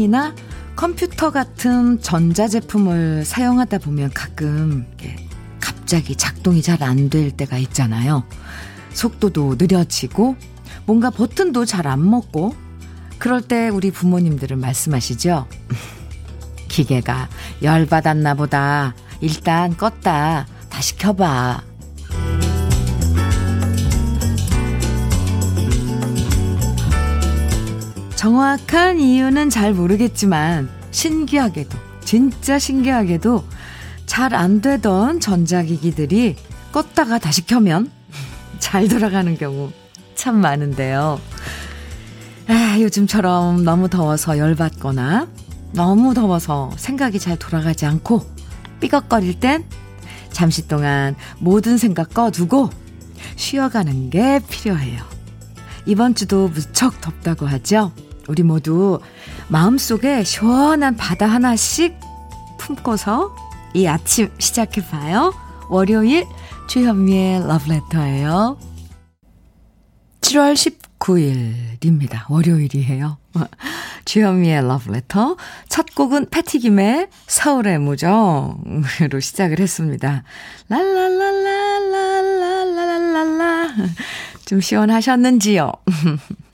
스마트폰이나 컴퓨터 같은 전자제품을 사용하다 보면 가끔 갑자기 작동이 잘 안 될 때가 있잖아요. 속도도 느려지고 뭔가 버튼도 잘 안 먹고 그럴 때 우리 부모님들은 말씀하시죠. 기계가 열받았나 보다. 일단 껐다. 다시 켜봐. 정확한 이유는 잘 모르겠지만 신기하게도 진짜 신기하게도 잘 안 되던 전자기기들이 껐다가 다시 켜면 잘 돌아가는 경우 참 많은데요. 아, 요즘처럼 너무 더워서 열받거나 너무 더워서 생각이 잘 돌아가지 않고 삐걱거릴 땐 잠시 동안 모든 생각 꺼두고 쉬어가는 게 필요해요. 이번 주도 무척 덥다고 하죠? 우리 모두 마음속에 시원한 바다 하나씩 품고서 이 아침 시작해봐요. 월요일 주현미의 러브레터예요. 7월 19일입니다. 월요일이에요. 주현미의 러브레터. 첫 곡은 패티김의 서울의 무정으로 시작을 했습니다. 랄랄랄랄랄랄랄랄라. 좀 시원하셨는지요?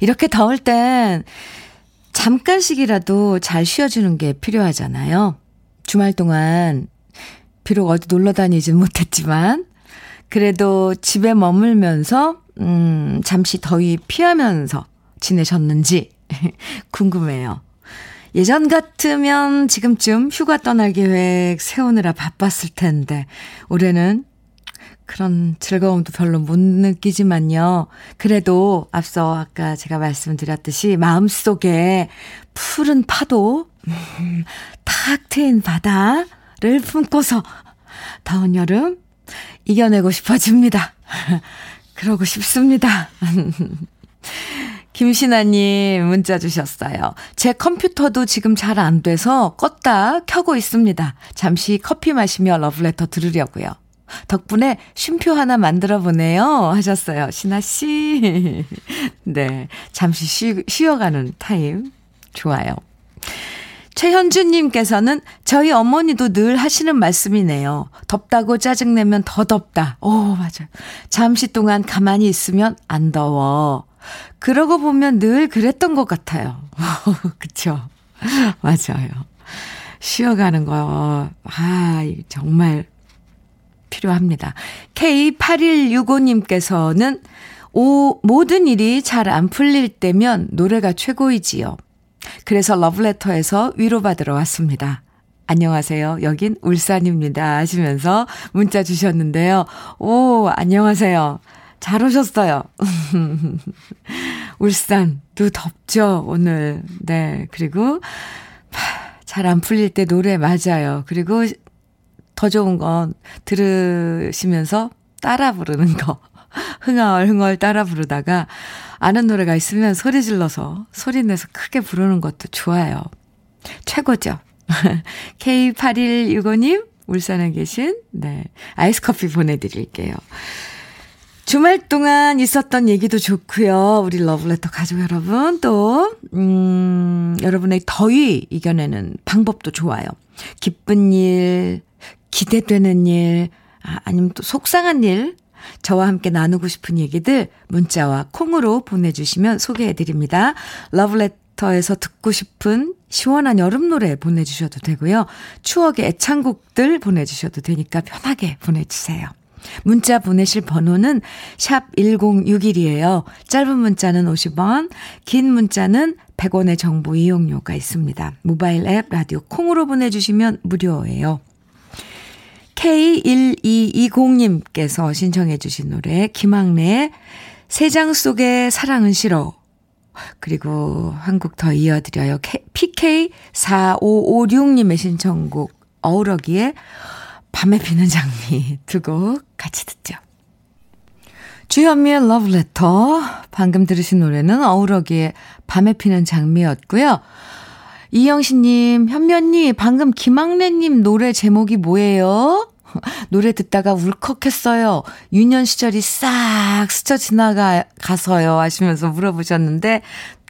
이렇게 더울 땐 잠깐씩이라도 잘 쉬어주는 게 필요하잖아요. 주말 동안 비록 어디 놀러 다니진 못했지만 그래도 집에 머물면서 음, 잠시 더위 피하면서 지내셨는지 궁금해요. 예전 같으면 지금쯤 휴가 떠날 계획 세우느라 바빴을 텐데, 올해는 그런 즐거움도 별로 못 느끼지만요. 그래도 앞서 아까 제가 말씀드렸듯이 마음속에 푸른 파도, 음, 탁 트인 바다를 품고서 더운 여름 이겨내고 싶어집니다. 그러고 싶습니다. 김신아님 문자 주셨어요. 제 컴퓨터도 지금 잘 안 돼서 껐다 켜고 있습니다. 잠시 커피 마시며 러브레터 들으려고요. 덕분에 쉼표 하나 만들어 보네요. 하셨어요. 신아씨. 네. 잠시 쉬, 쉬어가는 타임. 좋아요. 최현주님께서는 저희 어머니도 늘 하시는 말씀이네요. 덥다고 짜증내면 더 덥다. 오, 맞아요. 잠시 동안 가만히 있으면 안 더워. 그러고 보면 늘 그랬던 것 같아요. 그쵸? 맞아요. 쉬어가는 거, 아, 정말 필요합니다. K8165님께서는 오, 모든 일이 잘 안 풀릴 때면 노래가 최고이지요. 그래서 러브레터에서 위로받으러 왔습니다. 안녕하세요. 여긴 울산입니다. 하시면서 문자 주셨는데요. 오, 안녕하세요. 잘 오셨어요. 울산도 덥죠, 오늘. 네. 그리고 잘 안 풀릴 때 노래 맞아요. 그리고 더 좋은 건 들으시면서 따라 부르는 거. 흥얼 흥얼 따라 부르다가 아는 노래가 있으면 소리 질러서 소리 내서 크게 부르는 것도 좋아요. 최고죠. K8165님, 울산에 계신, 네, 아이스 커피 보내드릴게요. 주말 동안 있었던 얘기도 좋고요. 우리 러브레터 가족 여러분 또 음, 여러분의 더위 이겨내는 방법도 좋아요. 기쁜 일, 기대되는 일, 아, 아니면 또 속상한 일 저와 함께 나누고 싶은 얘기들 문자와 콩으로 보내주시면 소개해드립니다. 러브레터에서 듣고 싶은 시원한 여름 노래 보내주셔도 되고요. 추억의 애창곡들 보내주셔도 되니까 편하게 보내주세요. 문자 보내실 번호는 샵 1061이에요. 짧은 문자는 50원, 긴 문자는 100원의 정보 이용료가 있습니다. 모바일 앱 라디오 콩으로 보내주시면 무료예요. K1220님께서 신청해 주신 노래 김학래의 세장 속의 사랑은 싫어. 그리고 한곡더 이어드려요. PK4556님의 신청곡 어우러기에 밤에 피는 장미 두 곡 같이 듣죠. 주현미의 러브레터 방금 들으신 노래는 어우러기에 밤에 피는 장미였고요. 이영신님, 현면님, 방금 김학래님 노래 제목이 뭐예요? 노래 듣다가 울컥했어요. 유년 시절이 싹 스쳐 지나가서요. 하시면서 물어보셨는데,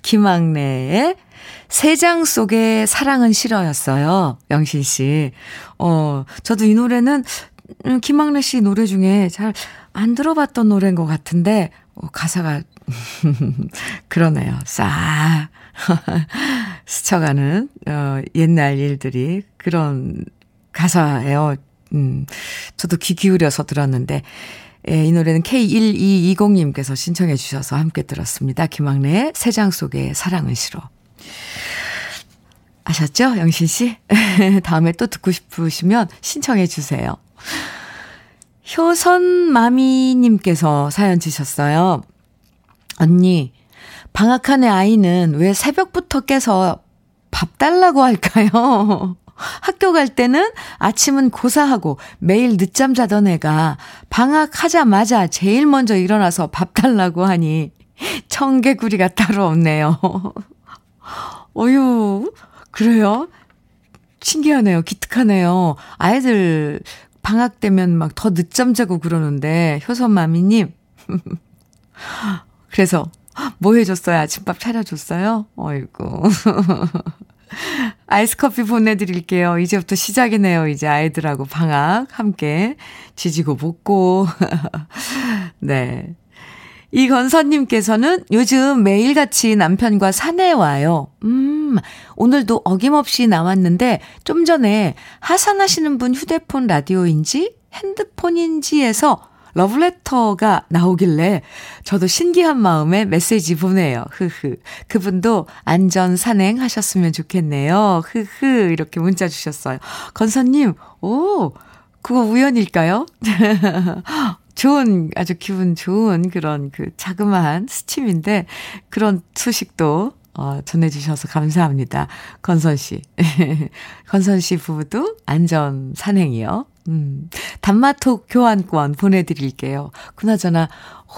김학래의 세장 속의 사랑은 싫어였어요. 영신 씨. 어, 저도 이 노래는 음, 김학래 씨 노래 중에 잘 안 들어봤던 노래인 것 같은데, 어, 가사가, 그러네요. 싹. 스쳐가는, 어, 옛날 일들이 그런 가사예요. 음, 저도 귀 기울여서 들었는데, 예, 이 노래는 K1220님께서 신청해 주셔서 함께 들었습니다. 김학래의 세 장 속의 사랑은 싫어. 아셨죠? 영신 씨? 다음에 또 듣고 싶으시면 신청해 주세요. 효선마미님께서 사연 주셨어요. 언니, 방학한 애 아이는 왜 새벽부터 깨서 밥 달라고 할까요? 학교 갈 때는 아침은 고사하고 매일 늦잠 자던 애가 방학하자마자 제일 먼저 일어나서 밥 달라고 하니 청개구리가 따로 없네요. 어유, 그래요? 신기하네요. 기특하네요. 아이들 방학 되면 막 더 늦잠 자고 그러는데, 효선마미님. 그래서, 뭐 해줬어요? 아침밥 차려줬어요? 어이구. 아이스 커피 보내드릴게요. 이제부터 시작이네요. 이제 아이들하고 방학 함께 지지고 볶고. 네. 이건서님께서는 요즘 매일같이 남편과 산에 와요. 음, 오늘도 어김없이 나왔는데 좀 전에 하산하시는 분 휴대폰 라디오인지 핸드폰인지에서 러브레터가 나오길래 저도 신기한 마음에 메시지 보내요. 흐흐. 그분도 안전 산행 하셨으면 좋겠네요. 흐흐. 이렇게 문자 주셨어요. 건서님, 오, 그거 우연일까요? 좋은, 아주 기분 좋은 그런 그 자그마한 스침인데 그런 소식도 어, 전해주셔서 감사합니다. 건선 씨. 건선 씨 부부도 안전 산행이요. 음, 단마톡 교환권 보내드릴게요. 그나저나, 오,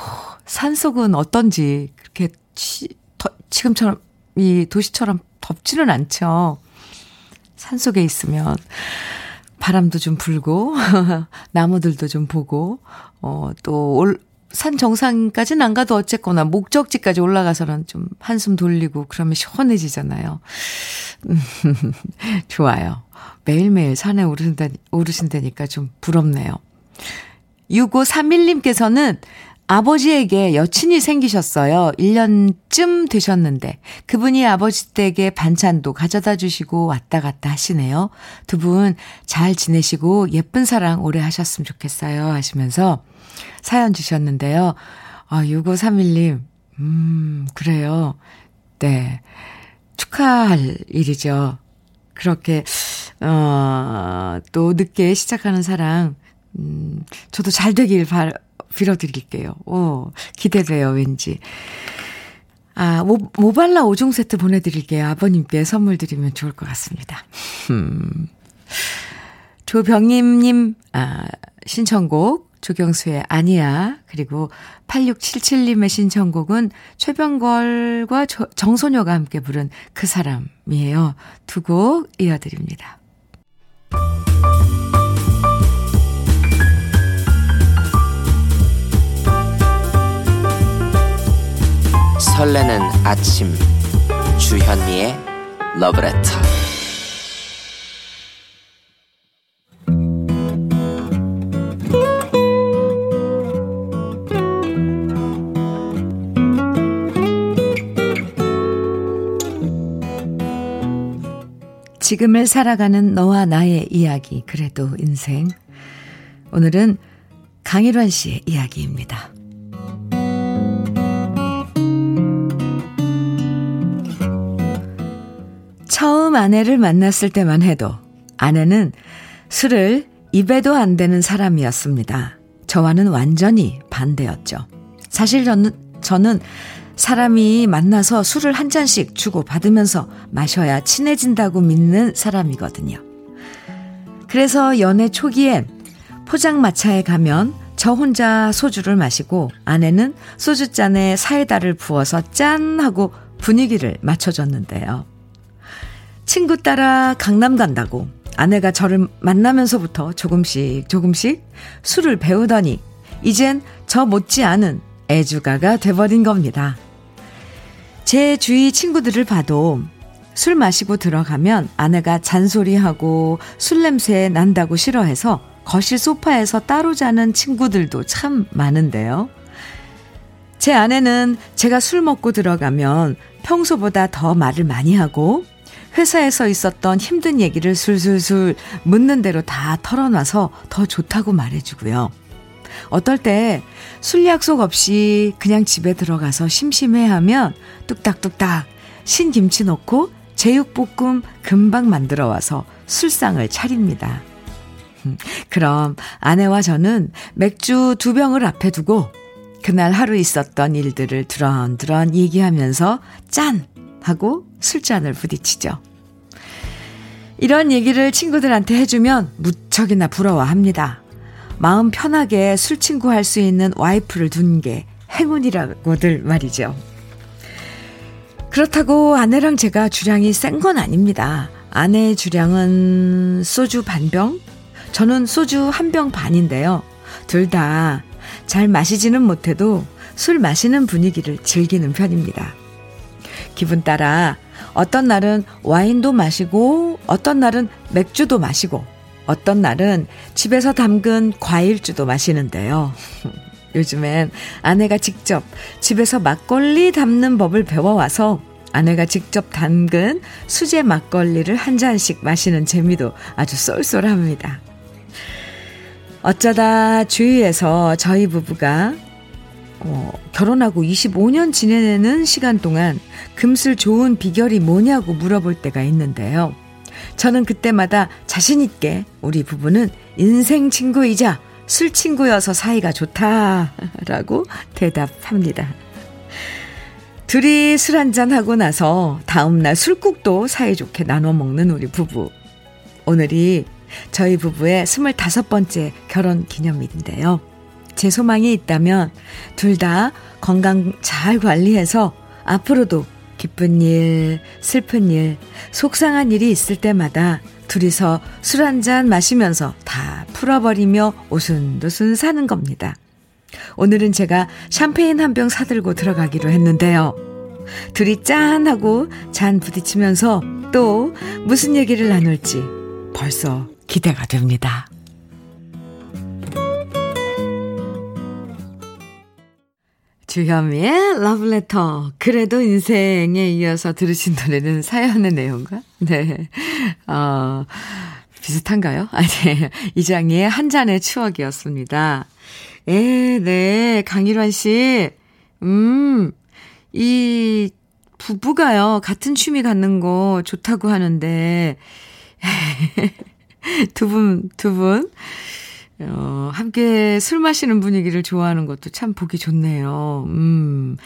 산속은 어떤지, 그렇게 치, 더, 지금처럼, 이 도시처럼 덥지는 않죠. 산속에 있으면. 바람도 좀 불고, 나무들도 좀 보고, 어, 또, 올, 산 정상까지는 안 가도 어쨌거나 목적지까지 올라가서는 좀 한숨 돌리고 그러면 시원해지잖아요. 좋아요. 매일매일 산에 오르신다, 오르신다니까 좀 부럽네요. 6531님께서는 아버지에게 여친이 생기셨어요. 1년쯤 되셨는데 그분이 아버지 댁에 반찬도 가져다 주시고 왔다 갔다 하시네요. 두 분 잘 지내시고 예쁜 사랑 오래 하셨으면 좋겠어요 하시면서 사연 주셨는데요. 아, 6531님. 음, 그래요. 네. 축하할 일이죠. 그렇게, 어, 또 늦게 시작하는 사랑, 음, 저도 잘 되길 바, 빌어드릴게요. 오, 기대돼요, 왠지. 아, 모, 모발라 5종 세트 보내드릴게요. 아버님께 선물 드리면 좋을 것 같습니다. 음. 조병임님, 아, 신청곡, 조경수의 아니야. 그리고 8677님의 신청곡은 최병걸과 정소녀가 함께 부른 그 사람이에요. 두 곡 이어드립니다. 설레는 아침 주현미의 러브레터 지금을 살아가는 너와 나의 이야기, 그래도 인생. 오늘은 강일환 씨의 이야기입니다. 처음 아내를 만났을 때만 해도 아내는 술을 입에도 안 되는 사람이었습니다. 저와는 완전히 반대였죠. 사실 저는, 저는 사람이 만나서 술을 한 잔씩 주고 받으면서 마셔야 친해진다고 믿는 사람이거든요. 그래서 연애 초기엔 포장마차에 가면 저 혼자 소주를 마시고 아내는 소주잔에 사이다를 부어서 짠 하고 분위기를 맞춰줬는데요. 친구 따라 강남 간다고 아내가 저를 만나면서부터 조금씩 조금씩 술을 배우더니 이젠 저 못지않은 애주가가 돼버린 겁니다. 제 주위 친구들을 봐도 술 마시고 들어가면 아내가 잔소리하고 술 냄새 난다고 싫어해서 거실 소파에서 따로 자는 친구들도 참 많은데요. 제 아내는 제가 술 먹고 들어가면 평소보다 더 말을 많이 하고 회사에서 있었던 힘든 얘기를 술술술 묻는 대로 다 털어놔서 더 좋다고 말해주고요. 어떨 때 술 약속 없이 그냥 집에 들어가서 심심해 하면 뚝딱뚝딱 신김치 넣고 제육볶음 금방 만들어 와서 술상을 차립니다. 그럼 아내와 저는 맥주 두 병을 앞에 두고 그날 하루 있었던 일들을 드런드런 얘기하면서 짠! 하고 술잔을 부딪히죠. 이런 얘기를 친구들한테 해주면 무척이나 부러워합니다. 마음 편하게 술 친구 할 수 있는 와이프를 둔 게 행운이라고들 말이죠. 그렇다고 아내랑 제가 주량이 센 건 아닙니다. 아내의 주량은 소주 반병, 저는 소주 한 병 반인데요. 둘 다 잘 마시지는 못해도 술 마시는 분위기를 즐기는 편입니다. 기분 따라 어떤 날은 와인도 마시고 어떤 날은 맥주도 마시고 어떤 날은 집에서 담근 과일주도 마시는데요. 요즘엔 아내가 직접 집에서 막걸리 담는 법을 배워와서 아내가 직접 담근 수제 막걸리를 한 잔씩 마시는 재미도 아주 쏠쏠합니다. 어쩌다 주위에서 저희 부부가 어, 결혼하고 25년 지내는 시간 동안 금슬 좋은 비결이 뭐냐고 물어볼 때가 있는데요. 저는 그때마다 자신있게 우리 부부는 인생 친구이자 술 친구여서 사이가 좋다라고 대답합니다. 둘이 술 한잔하고 나서 다음날 술국도 사이좋게 나눠 먹는 우리 부부. 오늘이 저희 부부의 25번째 결혼 기념일인데요. 제 소망이 있다면 둘 다 건강 잘 관리해서 앞으로도 기쁜 일, 슬픈 일, 속상한 일이 있을 때마다 둘이서 술 한 잔 마시면서 다 풀어버리며 오순도순 사는 겁니다. 오늘은 제가 샴페인 한 병 사들고 들어가기로 했는데요. 둘이 짠 하고 잔 부딪히면서 또 무슨 얘기를 나눌지 벌써 기대가 됩니다. 주현미의 러브레터. 그래도 인생에 이어서 들으신 노래는 사연의 내용과? 네. 어, 비슷한가요? 아니, 이장희의 한 잔의 추억이었습니다. 에, 네. 강일환 씨. 음, 이 부부가요, 같은 취미 갖는 거 좋다고 하는데, 두 분, 두 분, 어, 함께 술 마시는 분위기를 좋아하는 것도 참 보기 좋네요. 음.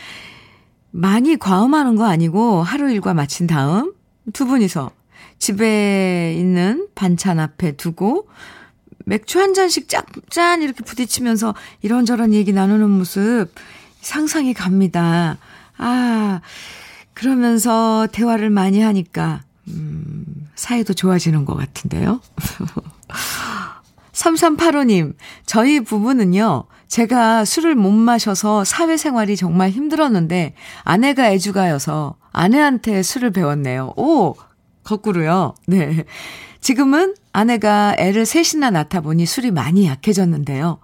많이 과음하는 거 아니고 하루 일과 마친 다음 두 분이서 집에 있는 반찬 앞에 두고 맥주 한 잔씩 짝짠 이렇게 부딪히면서 이런저런 얘기 나누는 모습 상상이 갑니다. 아, 그러면서 대화를 많이 하니까, 음, 사이도 좋아지는 것 같은데요. 3385님, 저희 부부는요, 제가 술을 못 마셔서 사회생활이 정말 힘들었는데, 아내가 애주가여서 아내한테 술을 배웠네요. 오! 거꾸로요. 네. 지금은 아내가 애를 셋이나 낳다 보니 술이 많이 약해졌는데요.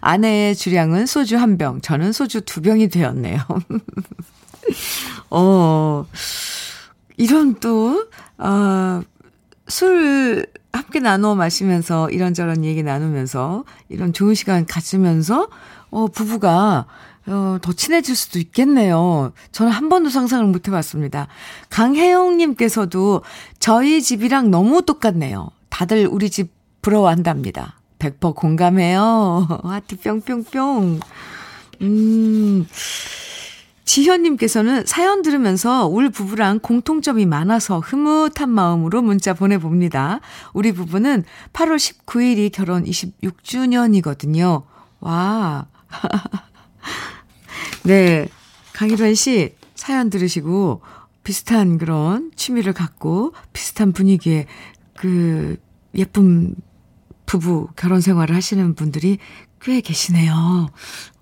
아내의 주량은 소주 한 병, 저는 소주 두 병이 되었네요. 어, 이런 또, 아, 술 함께 나누어 마시면서 이런저런 얘기 나누면서 이런 좋은 시간 가지면서 어 부부가 어, 더 친해질 수도 있겠네요. 저는 한 번도 상상을 못 해봤습니다. 강혜영님께서도 저희 집이랑 너무 똑같네요. 다들 우리 집 부러워한답니다. 100% 공감해요. 하트 뿅뿅뿅. 음, 지현님께서는 사연 들으면서 우리 부부랑 공통점이 많아서 흐뭇한 마음으로 문자 보내봅니다. 우리 부부는 8월 19일이 결혼 26주년이거든요. 와. 네. 강희란 씨 사연 들으시고 비슷한 그런 취미를 갖고 비슷한 분위기에 그 예쁜 부부 결혼 생활을 하시는 분들이 꽤 계시네요.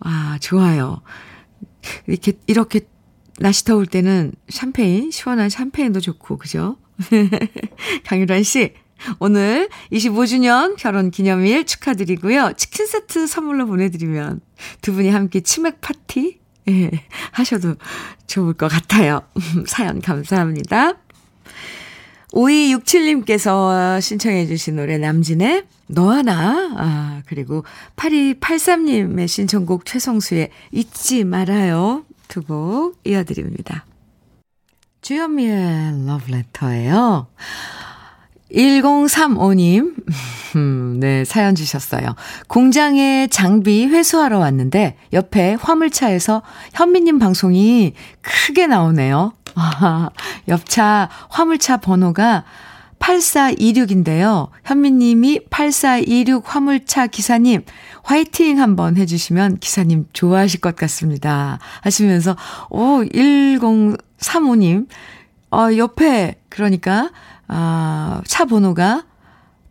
와, 좋아요. 이렇게, 이렇게 날씨 더울 때는 샴페인, 시원한 샴페인도 좋고, 그죠? 강유란 씨, 오늘 25주년 결혼 기념일 축하드리고요. 치킨 세트 선물로 보내드리면 두 분이 함께 치맥 파티 예, 하셔도 좋을 것 같아요. 사연 감사합니다. 5267님께서 신청해 주신 노래 남진의 너와 나, 아, 그리고 8283님의 신청곡 최성수의 잊지 말아요. 두 곡 이어드립니다. 주현미의 러브레터예요. 1035님, 음, 네, 사연 주셨어요. 공장에 장비 회수하러 왔는데 옆에 화물차에서 현미님 방송이 크게 나오네요. 아, 옆차 화물차 번호가 8426인데요. 현미님이 8426 화물차 기사님, 화이팅 한번 해주시면 기사님 좋아하실 것 같습니다. 하시면서, 오, 1035님, 어, 옆에, 그러니까, 아, 차 번호가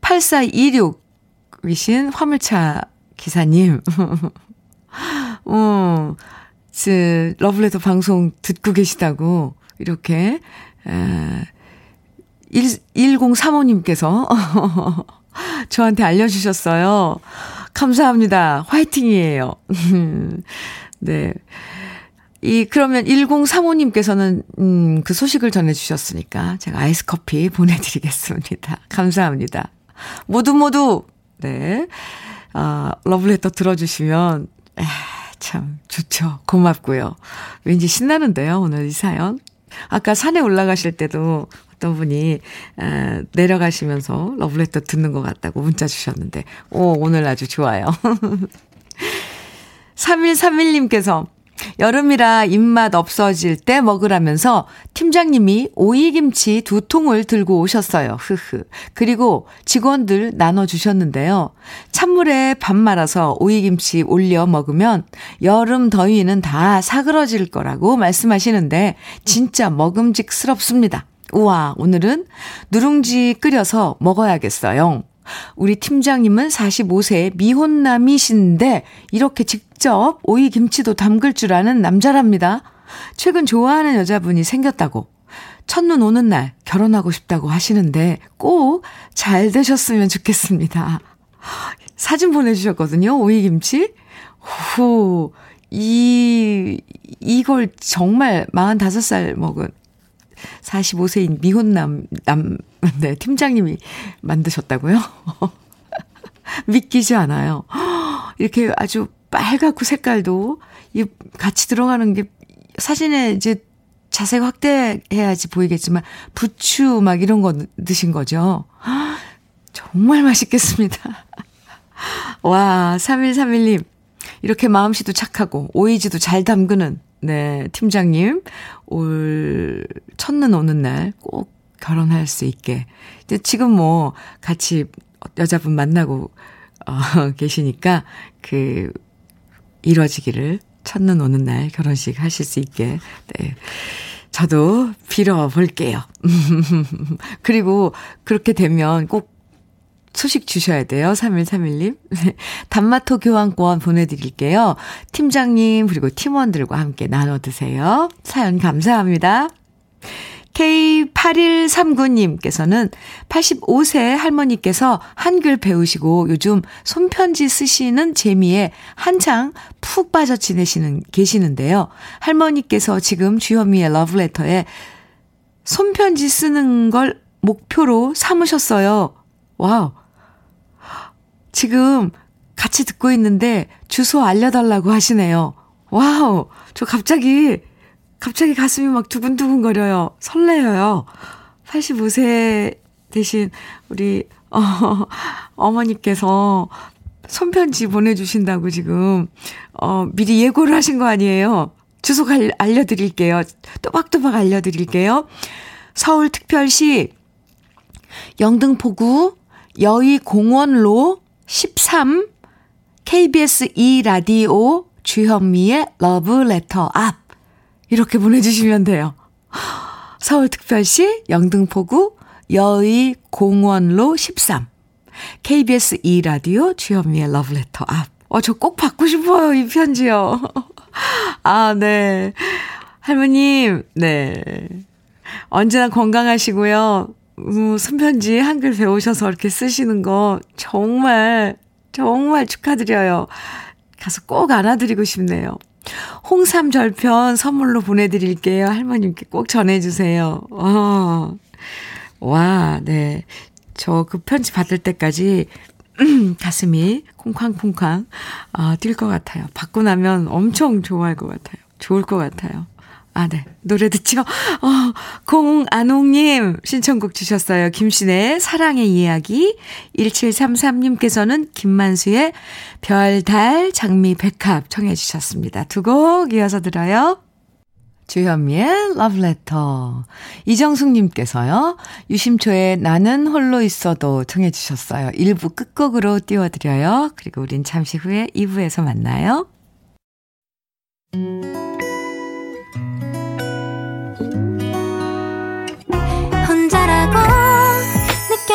8426이신 화물차 기사님. 어, 그, 러블레터 방송 듣고 계시다고, 이렇게, 에, 1035님께서 저한테 알려주셨어요. 감사합니다. 화이팅이에요. 네. 이, 그러면 1035님께서는, 음, 그 소식을 전해주셨으니까 제가 아이스 커피 보내드리겠습니다. 감사합니다. 모두 모두, 네. 아, 러블레터 들어주시면, 에, 참, 좋죠. 고맙고요. 왠지 신나는데요, 오늘 이 사연. 아까 산에 올라가실 때도 어떤 분이, 에, 내려가시면서 러블레터 듣는 것 같다고 문자 주셨는데, 오, 오늘 아주 좋아요. 3131님께서 여름이라 입맛 없어질 때 먹으라면서 팀장님이 오이김치 두 통을 들고 오셨어요. 흐흐. 그리고 직원들 나눠주셨는데요. 찬물에 밥 말아서 오이김치 올려 먹으면 여름 더위는 다 사그러질 거라고 말씀하시는데 진짜 먹음직스럽습니다. 우와, 오늘은 누룽지 끓여서 먹어야겠어요. 우리 팀장님은 45세 미혼남이신데 이렇게 직 접 오이 김치도 담글 줄 아는 남자랍니다. 최근 좋아하는 여자분이 생겼다고 첫눈 오는 날 결혼하고 싶다고 하시는데 꼭 잘 되셨으면 좋겠습니다. 사진 보내주셨거든요. 오이김치. 후, 이, 이걸 정말 45살 먹은 45세인 미혼남, 남, 네, 팀장님이 만드셨다고요? 믿기지 않아요. 이렇게 아주 빨갛고 색깔도 이 같이 들어가는 게 사진에 이제 자세 확대해야지 보이겠지만 부추 막 이런 거 넣으신 거죠. 정말 맛있겠습니다. 와, 3131님. 이렇게 마음씨도 착하고 오이지도 잘 담그는 네, 팀장님, 올, 첫눈 오는 날 꼭 결혼할 수 있게. 이제 지금 뭐, 같이 여자분 만나고, 어, 계시니까, 그, 이뤄지기를 첫눈 오는 날 결혼식 하실 수 있게, 네. 저도 빌어볼게요. 그리고 그렇게 되면 꼭 소식 주셔야 돼요. 3131님. 단마토 교환권 보내드릴게요. 팀장님, 그리고 팀원들과 함께 나눠 드세요. 사연 감사합니다. K8139님께서는 85세 할머니께서 한글 배우시고 요즘 손편지 쓰시는 재미에 한창 푹 빠져 지내시는, 계시는데요. 할머니께서 지금 주현미의 러브레터에 손편지 쓰는 걸 목표로 삼으셨어요. 와우. 지금 같이 듣고 있는데 주소 알려달라고 하시네요. 와우. 저 갑자기, 갑자기 가슴이 막 두근두근 거려요. 설레요. 85세 되신 우리, 어, 어머니께서 손편지 보내주신다고 지금, 어, 미리 예고를 하신 거 아니에요? 주소 알려드릴게요. 또박또박 알려드릴게요. 서울특별시 영등포구 여의공원로 13 KBS 2라디오 주현미의 러브레터 앞 이렇게 보내주시면 돼요. 서울특별시 영등포구 여의공원로 13 KBS 2라디오 주현미의 러브레터 앞. 어, 저 꼭 받고 싶어요, 이 편지요. 아, 네. 할머님, 네. 언제나 건강하시고요. 음, 손편지 한글 배우셔서 이렇게 쓰시는 거 정말, 정말 축하드려요. 가서 꼭 안아드리고 싶네요. 홍삼 절편 선물로 보내드릴게요. 할머님께 꼭 전해주세요. 어. 와, 네. 저 그 편지 받을 때까지 가슴이 콩쾅콩쾅 아, 뛸 것 같아요. 받고 나면 엄청 좋아할 것 같아요. 좋을 것 같아요. 아, 네. 노래 듣죠? 어, 공안홍님 신청곡 주셨어요. 김신의 사랑의 이야기. 1733님께서는 김만수의 별, 달, 장미, 백합 청해 주셨습니다. 두 곡 이어서 들어요. 주현미의 러브레터. 이정숙님께서요, 유심초에 나는 홀로 있어도 청해 주셨어요. 1부 끝곡으로 띄워드려요. 그리고 우린 잠시 후에 2부에서 만나요. 혼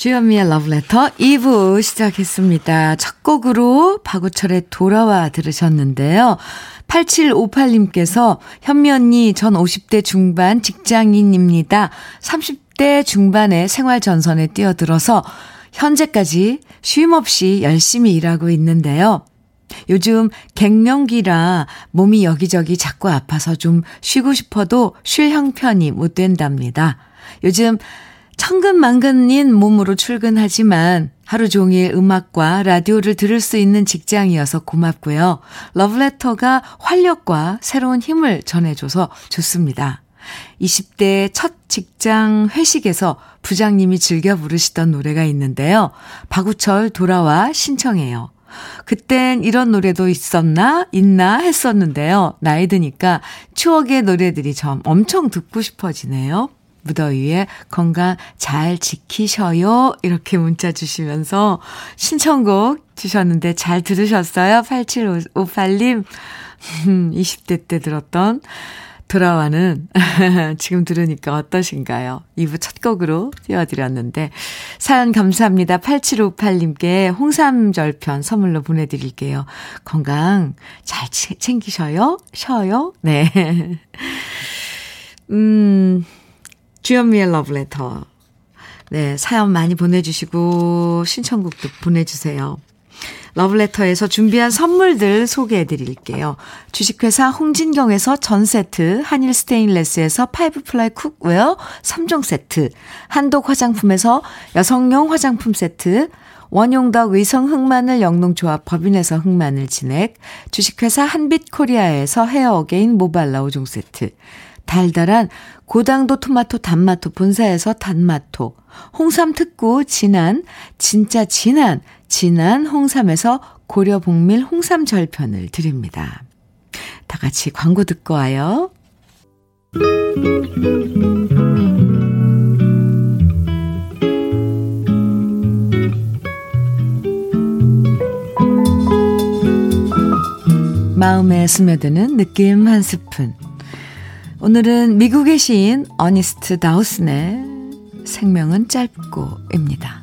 주현미의 Letter 2부 시작했습니다. 첫 곡으로 박우철의 돌아와 들으셨는데요. 8758님께서 현미 언니 전 50대 중반 직장인입니다. 30대 중반의 생활 전선에 뛰어들어서 현재까지 쉼 없이 열심히 일하고 있는데요. 요즘 갱년기라 몸이 여기저기 자꾸 아파서 좀 쉬고 싶어도 쉴 형편이 못 된답니다. 요즘 천근만근인 몸으로 출근하지만 하루 종일 음악과 라디오를 들을 수 있는 직장이어서 고맙고요. 러브레터가 활력과 새로운 힘을 전해줘서 좋습니다. 20대 첫 직장 회식에서 부장님이 즐겨 부르시던 노래가 있는데요. 박우철 돌아와 신청해요. 그땐 이런 노래도 있었나, 있나 했었는데요. 나이 드니까 추억의 노래들이 좀 엄청 듣고 싶어지네요. 무더위에 건강 잘 지키셔요. 이렇게 문자 주시면서 신청곡 주셨는데 잘 들으셨어요? 8758님. 20대 때 들었던 돌아와는 지금 들으니까 어떠신가요? 2부 첫 곡으로 띄워드렸는데 사연 감사합니다. 8758님께 홍삼절편 선물로 보내드릴게요. 건강 잘 챙기셔요? 쉬어요? 네. 음, 주현미의 러브레터. 네, 사연 많이 보내주시고 신청곡도 보내주세요. 러브레터에서 준비한 선물들 소개해 드릴게요. 주식회사 홍진경에서 전 세트, 한일 스테인레스에서 five ply cookware 3종 세트, 한독 화장품에서 여성용 화장품 세트, 원용덕 의성 흑마늘 영농조합 법인에서 흑마늘 진액, 주식회사 한빛 코리아에서 헤어 어게인 모발라 5종 세트, 달달한 고당도 토마토 단마토 본사에서 단마토, 홍삼 특구 진한, 진짜 진한, 진한 홍삼에서 고려 복밀 홍삼 절편을 드립니다. 다 같이 광고 듣고 와요. 마음에 스며드는 느낌 한 스푼. 오늘은 미국의 시인 어니스트 다우슨의 생명은 짧고입니다.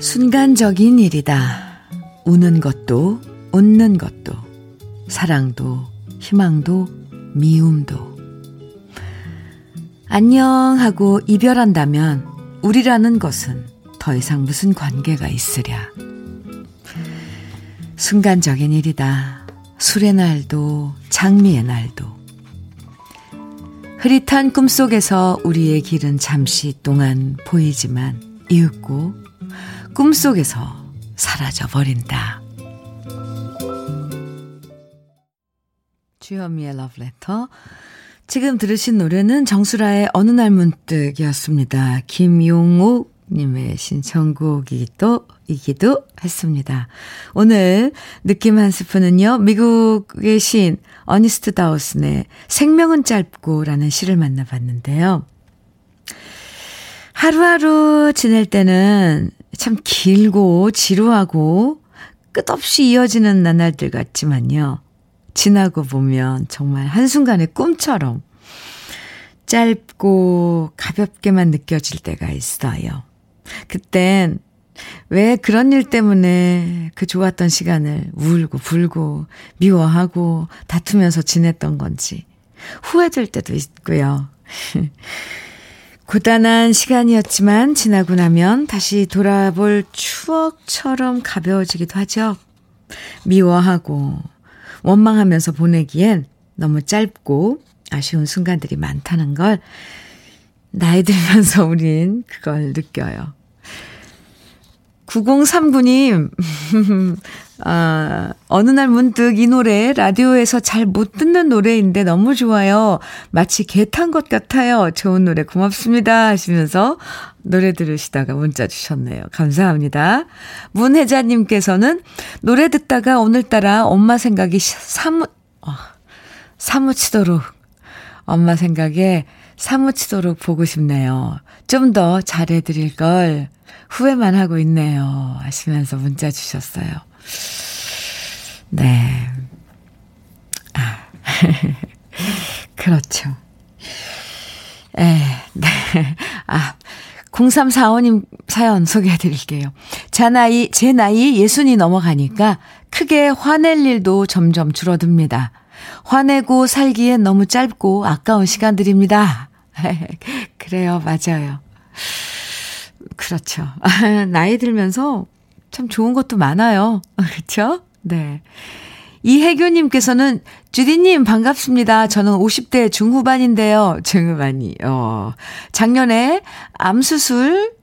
순간적인 일이다. 우는 것도, 웃는 것도, 사랑도, 희망도, 미움도. 안녕하고 이별한다면 우리라는 것은 더 이상 무슨 관계가 있으랴. 순간적인 일이다. 술의 날도, 장미의 날도. 흐릿한 꿈속에서 우리의 길은 잠시 동안 보이지만 이윽고 꿈속에서 사라져 버린다. 주현미의 러브레터 지금 들으신 노래는 정수라의 어느 날 문득이었습니다. 김용옥 님의 신청곡이기도, 이기도 했습니다. 오늘 느낌 한 스푼은요, 미국의 시인 어니스트 다우슨의 생명은 짧고 라는 시를 만나봤는데요. 하루하루 지낼 때는 참 길고 지루하고 끝없이 이어지는 나날들 같지만요. 지나고 보면 정말 한순간의 꿈처럼 짧고 가볍게만 느껴질 때가 있어요. 그땐 왜 그런 일 때문에 그 좋았던 시간을 울고 불고 미워하고 다투면서 지냈던 건지 후회될 때도 있고요. 고단한 시간이었지만 지나고 나면 다시 돌아볼 추억처럼 가벼워지기도 하죠. 미워하고 원망하면서 보내기엔 너무 짧고 아쉬운 순간들이 많다는 걸 나이 들면서 우린 그걸 느껴요. 9039님, 아, 어느 날 문득 이 노래 라디오에서 잘 못 듣는 노래인데 너무 좋아요. 마치 개 탄 것 같아요. 좋은 노래 고맙습니다. 하시면서 노래 들으시다가 문자 주셨네요. 감사합니다. 문혜자님께서는 노래 듣다가 오늘따라 엄마 생각이 사무, 어, 사무치도록, 엄마 생각에 사무치도록 보고 싶네요. 좀 더 잘해드릴 걸 후회만 하고 있네요. 하시면서 문자 주셨어요. 네. 아, 그렇죠. 에, 네. 아, 0345님 사연 소개해 드릴게요. 제 나이, 제 나이 예순이 넘어가니까 크게 화낼 일도 점점 줄어듭니다. 화내고 살기엔 너무 짧고 아까운 시간들입니다. 그래요, 맞아요. 그렇죠. 나이 들면서 참 좋은 것도 많아요. 그렇죠? 네. 이혜교님께서는 주디님 반갑습니다. 저는 50대 중후반인데요. 중후반이 어 작년에 암 수술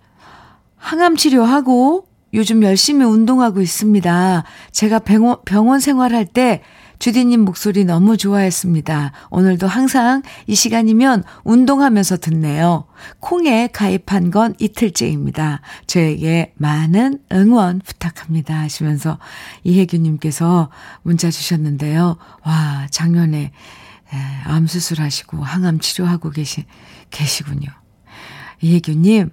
항암 치료하고 요즘 열심히 운동하고 있습니다. 제가 병원, 병원 생활할 때 주디님 목소리 너무 좋아했습니다. 오늘도 항상 이 시간이면 운동하면서 듣네요. 콩에 가입한 건 이틀째입니다. 저에게 많은 응원 부탁합니다. 하시면서 이혜규님께서 문자 주셨는데요. 와, 작년에 암 수술하시고 항암 치료하고 계시, 계시군요. 이혜규님,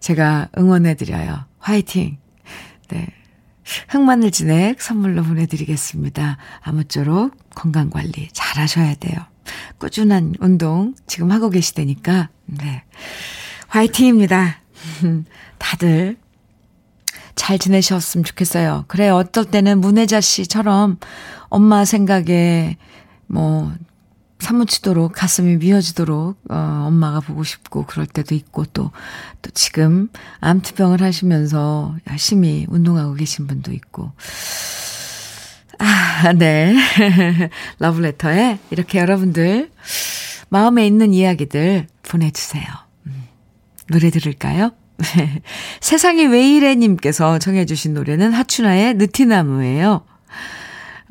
제가 응원해드려요. 화이팅! 네. 흑마늘 진액 선물로 보내드리겠습니다. 아무쪼록 건강관리 잘 하셔야 돼요. 꾸준한 운동 지금 하고 계시다니까, 네. 화이팅입니다. 다들 잘 지내셨으면 좋겠어요. 그래, 어떨 때는 문혜자 씨처럼 엄마 생각에 뭐 사무치도록 가슴이 미어지도록 어, 엄마가 보고 싶고 그럴 때도 있고 또또 지금 암투병을 하시면서 열심히 운동하고 계신 분도 있고 아, 네. 러브레터에 이렇게 여러분들 마음에 있는 이야기들 보내주세요. 음, 노래 들을까요? 세상이 왜 이래 님께서 청해주신 노래는 하춘아의 느티나무예요.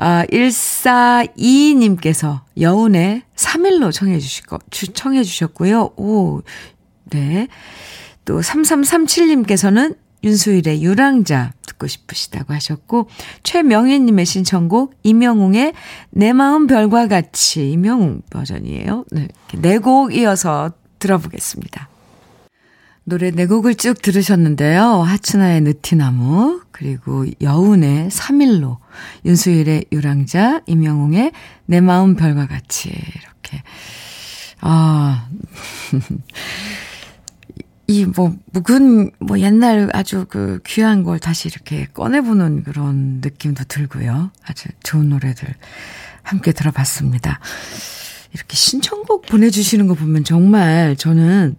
아, 142님께서 여운의 3일로 청해 주시고, 청해 주셨고요. 오, 네. 또 3337님께서는 윤수일의 유랑자 듣고 싶으시다고 하셨고, 최명희님의 신청곡, 이명웅의 내 마음 별과 같이, 이명웅 버전이에요. 네. 네곡 이어서 들어보겠습니다. 노래 네 곡을 쭉 들으셨는데요. 하춘아의 느티나무, 그리고 여운의 3일로, 윤수일의 유랑자, 임영웅의 내 마음 별과 같이, 이렇게. 아, 이 뭐, 묵은, 뭐 옛날 아주 그 귀한 걸 다시 이렇게 꺼내보는 그런 느낌도 들고요. 아주 좋은 노래들 함께 들어봤습니다. 이렇게 신청곡 보내주시는 거 보면 정말 저는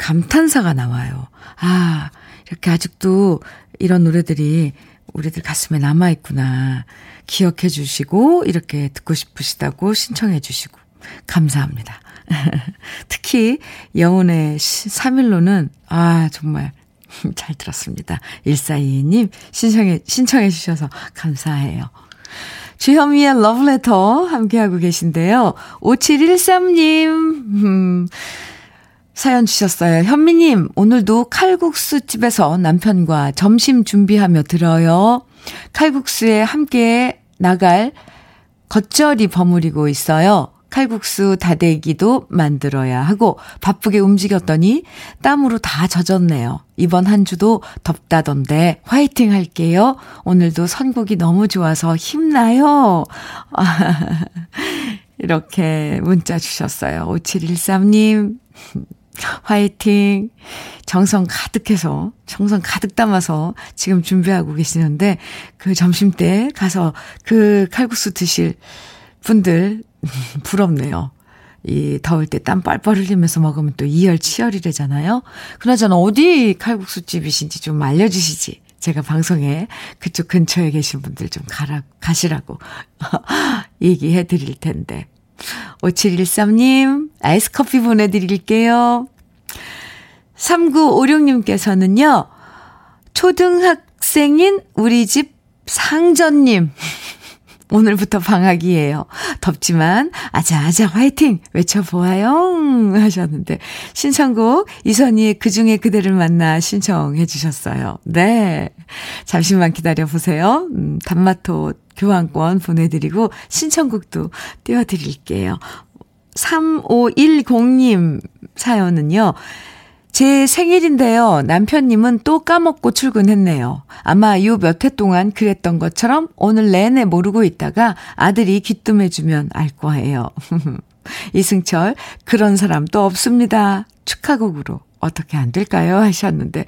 감탄사가 나와요. 아, 이렇게 아직도 이런 노래들이 우리들 가슴에 남아있구나. 기억해 주시고, 이렇게 듣고 싶으시다고 신청해 주시고, 감사합니다. 특히, 여운의 3일로는, 아, 정말, 잘 들었습니다. 1422님, 신청해, 신청해 주셔서 감사해요. 주현미의 러브레터 함께하고 계신데요. 5713님, 음, 사연 주셨어요. 현미님, 오늘도 칼국수 집에서 남편과 점심 준비하며 들어요. 칼국수에 함께 나갈 겉절이 버무리고 있어요. 칼국수 다대기도 만들어야 하고 바쁘게 움직였더니 땀으로 다 젖었네요. 이번 한 주도 덥다던데 화이팅 할게요. 오늘도 선곡이 너무 좋아서 힘나요. 이렇게 문자 주셨어요. 5713님. 화이팅. 정성 가득해서, 정성 가득 담아서 지금 준비하고 계시는데, 그 점심 때 가서 그 칼국수 드실 분들 부럽네요. 이 더울 때 땀 뻘뻘 흘리면서 먹으면 또 이열치열이래잖아요. 그나저나 어디 칼국수 집이신지 좀 알려주시지. 제가 방송에 그쪽 근처에 계신 분들 좀 가라, 가시라고 얘기해 드릴 텐데. 5713님, 아이스 커피 보내드릴게요. 3956님께서는요, 초등학생인 우리 집 상전님. 오늘부터 방학이에요. 덥지만 아자아자 화이팅 외쳐보아요 하셨는데 신청곡 이선희의 그중에 그대를 만나 신청해 주셨어요. 네. 잠시만 기다려 보세요. 음, 단마토 교환권 보내드리고 신청곡도 띄워드릴게요. 3510님 사연은요. 제 생일인데요. 남편님은 또 까먹고 출근했네요. 아마 요 몇 해 동안 그랬던 것처럼 오늘 내내 모르고 있다가 아들이 귀뜸해주면 알 거예요. 이승철, 그런 사람 또 없습니다. 축하곡으로 어떻게 안 될까요? 하셨는데,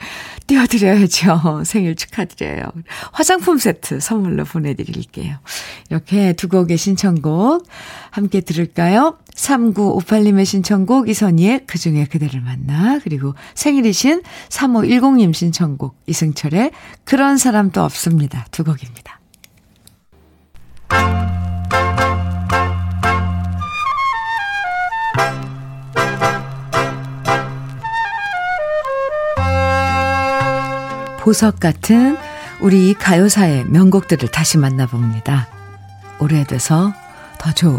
띄워드려야죠. 생일 축하드려요. 화장품 세트 선물로 보내드릴게요. 이렇게 두 곡의 신청곡 함께 들을까요? 3958님의 신청곡 이선희의 그중에 그대를 만나 그리고 생일이신 3510님 신청곡 이승철의 그런 사람도 없습니다. 두 곡입니다. 보석 같은 우리 가요사의 명곡들을 다시 만나봅니다. 오래돼서 더 좋은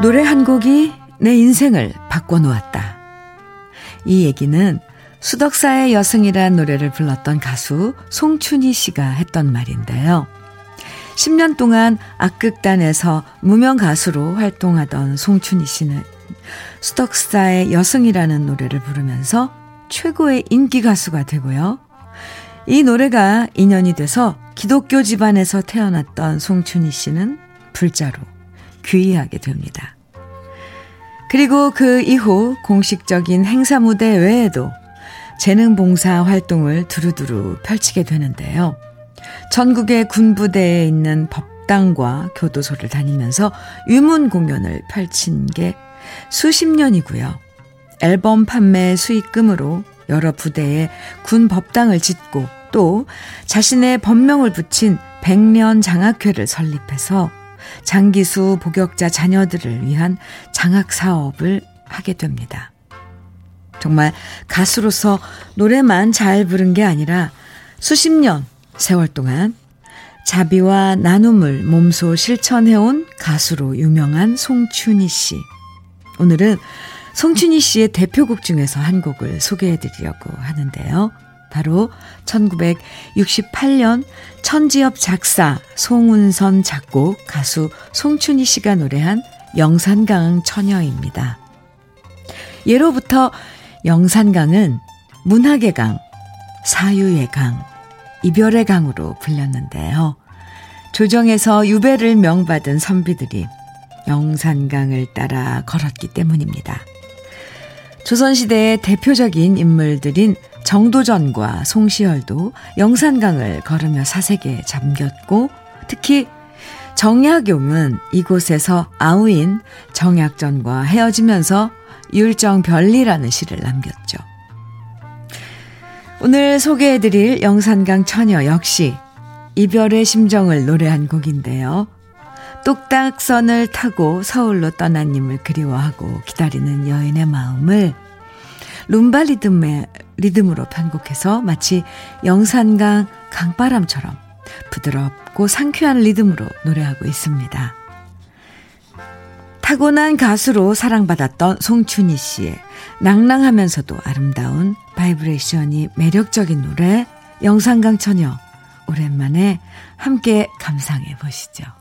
노래 한 곡이 내 인생을 바꿔놓았다. 이 얘기는 수덕사의 여승이란 노래를 불렀던 가수 송춘희 씨가 했던 말인데요. 10년 동안 악극단에서 무명 가수로 활동하던 송춘희 씨는 수덕사의 여승이라는 노래를 부르면서 최고의 인기 가수가 되고요. 이 노래가 인연이 돼서 기독교 집안에서 태어났던 송춘희 씨는 불자로 귀의하게 됩니다. 그리고 그 이후 공식적인 행사 무대 외에도 재능 봉사 활동을 두루두루 펼치게 되는데요. 전국의 군부대에 있는 법당과 교도소를 다니면서 유문 공연을 펼친 게 수십 년이고요. 앨범 판매 수익금으로 여러 부대에 군 법당을 짓고 또 자신의 법명을 붙인 백년 장학회를 설립해서 장기수 복역자 자녀들을 위한 장학 사업을 하게 됩니다. 정말 가수로서 노래만 잘 부른 게 아니라 수십 년 세월 동안 자비와 나눔을 몸소 실천해온 가수로 유명한 송춘희 씨. 오늘은 송춘희 씨의 대표곡 중에서 한 곡을 소개해 드리려고 하는데요. 바로 1968년 천지엽 작사, 송운선 작곡, 가수 송춘희 씨가 노래한 영산강 처녀입니다. 예로부터 영산강은 문학의 강, 사유의 강, 이별의 강으로 불렸는데요. 조정에서 유배를 명받은 선비들이 영산강을 따라 걸었기 때문입니다. 조선시대의 대표적인 인물들인 정도전과 송시열도 영산강을 걸으며 사색에 잠겼고 특히 정약용은 이곳에서 아우인 정약전과 헤어지면서 율정별리라는 시를 남겼죠. 오늘 소개해드릴 영산강 처녀 역시 이별의 심정을 노래한 곡인데요. 뚝딱선을 타고 서울로 떠난 님을 그리워하고 기다리는 여인의 마음을 룸바 리듬에 리듬으로 편곡해서 마치 영산강 강바람처럼 부드럽고 상쾌한 리듬으로 노래하고 있습니다. 타고난 가수로 사랑받았던 송춘희 씨의 낭랑하면서도 아름다운 바이브레이션이 매력적인 노래 영산강 처녀 오랜만에 함께 감상해 보시죠.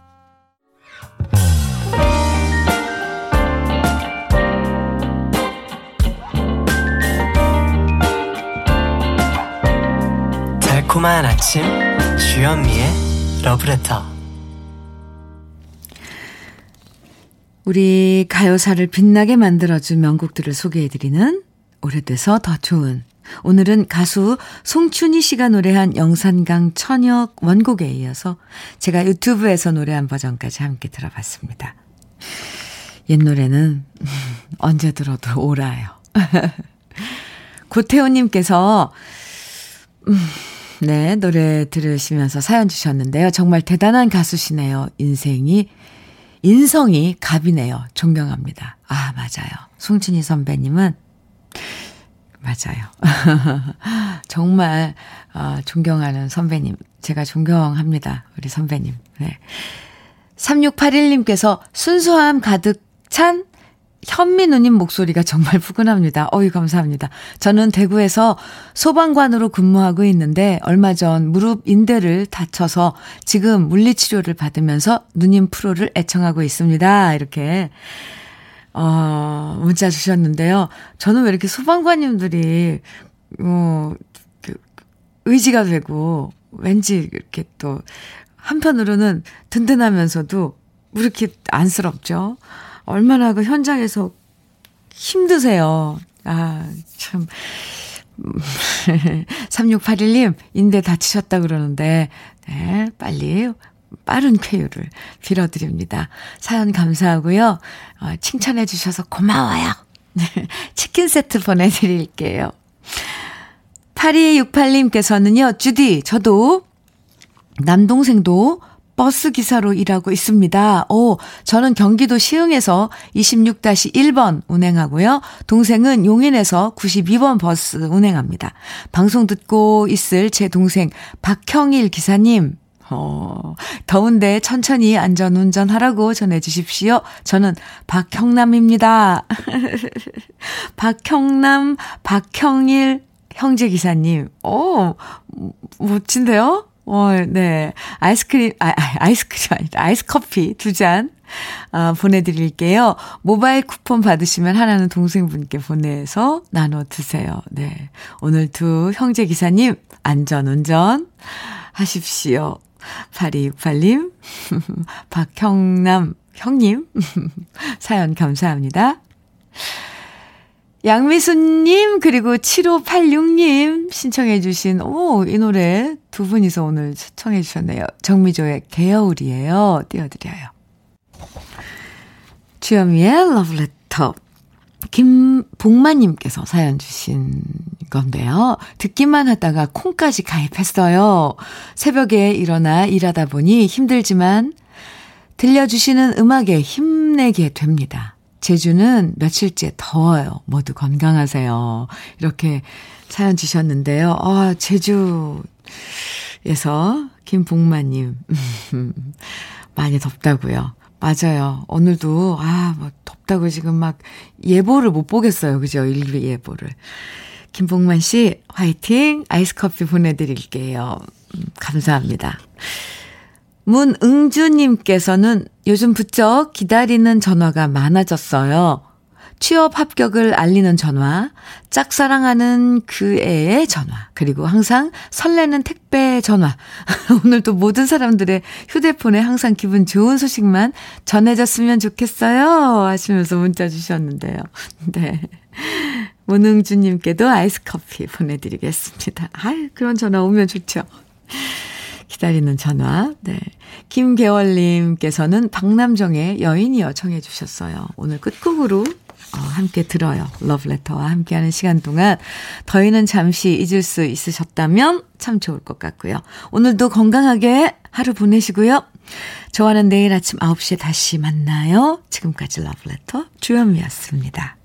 달콤한 아침 주현미의 러브레터. 우리 가요사를 빛나게 만들어준 명곡들을 소개해드리는 오래돼서 더 좋은 오늘은 가수 송춘희 씨가 노래한 영산강 천역 원곡에 이어서 제가 유튜브에서 노래한 버전까지 함께 들어봤습니다. 옛 노래는 언제 들어도 오라요. 고태호님께서 음, 네, 노래 들으시면서 사연 주셨는데요. 정말 대단한 가수시네요. 인생이, 인성이 갑이네요. 존경합니다. 아, 맞아요. 송춘희 선배님은, 맞아요. 정말, 어, 존경하는 선배님. 제가 존경합니다. 우리 선배님. 네. 3681님께서 순수함 가득 찬 현미 누님 목소리가 정말 푸근합니다. 어이, 감사합니다. 저는 대구에서 소방관으로 근무하고 있는데 얼마 전 무릎 인대를 다쳐서 지금 물리치료를 받으면서 누님 프로를 애청하고 있습니다. 이렇게, 어, 문자 주셨는데요. 저는 왜 이렇게 소방관님들이, 어, 그, 의지가 되고, 왠지 이렇게 또, 한편으로는 든든하면서도 왜 이렇게 안쓰럽죠? 얼마나 그 현장에서 힘드세요. 아, 참. 3681님, 인대 다치셨다 그러는데, 네, 빨리 빠른 쾌유를 빌어드립니다. 사연 감사하고요. 어, 칭찬해 주셔서 고마워요. 치킨 세트 보내드릴게요. 8268님께서는요, 주디, 저도 남동생도 버스 기사로 일하고 있습니다. 오, 저는 경기도 시흥에서 26-1번 운행하고요. 동생은 용인에서 92번 버스 운행합니다. 방송 듣고 있을 제 동생 박형일 기사님, 어, 더운데 천천히 안전 운전 하라고 전해주십시오. 저는 박형남입니다. 박형남, 박형일 형제 기사님. 오, 멋진데요? 어, 네. 아이스크림, 아, 아 아이스크림 아니다. 아이스 커피 두 잔, 아, 보내드릴게요. 모바일 쿠폰 받으시면 하나는 동생분께 보내서 나눠 드세요. 네. 오늘 두 형제 기사님, 안전 운전 하십시오. 8268님, 박형남 형님, 사연 감사합니다. 양미수님, 그리고 7586님 신청해주신, 오, 이 노래 두 분이서 오늘 시청해주셨네요. 정미조의 개여울이에요. 띄워드려요. 주현미의 러브레터. 김복만님께서 사연 주신 건데요. 듣기만 하다가 콩까지 가입했어요. 새벽에 일어나 일하다 보니 힘들지만 들려주시는 음악에 힘내게 됩니다. 제주는 며칠째 더워요. 모두 건강하세요. 이렇게 사연 주셨는데요. 아, 제주에서 김복만님. 많이 덥다고요. 맞아요. 오늘도, 아, 뭐, 덥다고 지금 막 예보를 못 보겠어요. 그죠? 일기 예보를. 김복만 씨, 화이팅! 아이스 커피 보내드릴게요. 음, 감사합니다. 문응주님께서는 요즘 부쩍 기다리는 전화가 많아졌어요. 취업 합격을 알리는 전화, 짝사랑하는 그 애의 전화, 그리고 항상 설레는 택배 전화. 오늘도 모든 사람들의 휴대폰에 항상 기분 좋은 소식만 전해졌으면 좋겠어요. 하시면서 문자 주셨는데요. 네. 문응주님께도 아이스 커피 보내드리겠습니다. 아유, 그런 전화 오면 좋죠. 기다리는 전화. 네. 김계월님께서는 박남정의 여인이여 청해 주셨어요. 오늘 끝곡으로 어, 함께 들어요. 러브레터와 함께하는 시간 동안 더위는 잠시 잊을 수 있으셨다면 참 좋을 것 같고요. 오늘도 건강하게 하루 보내시고요. 저와는 내일 아침 9시에 다시 만나요. 지금까지 러브레터 주현미였습니다.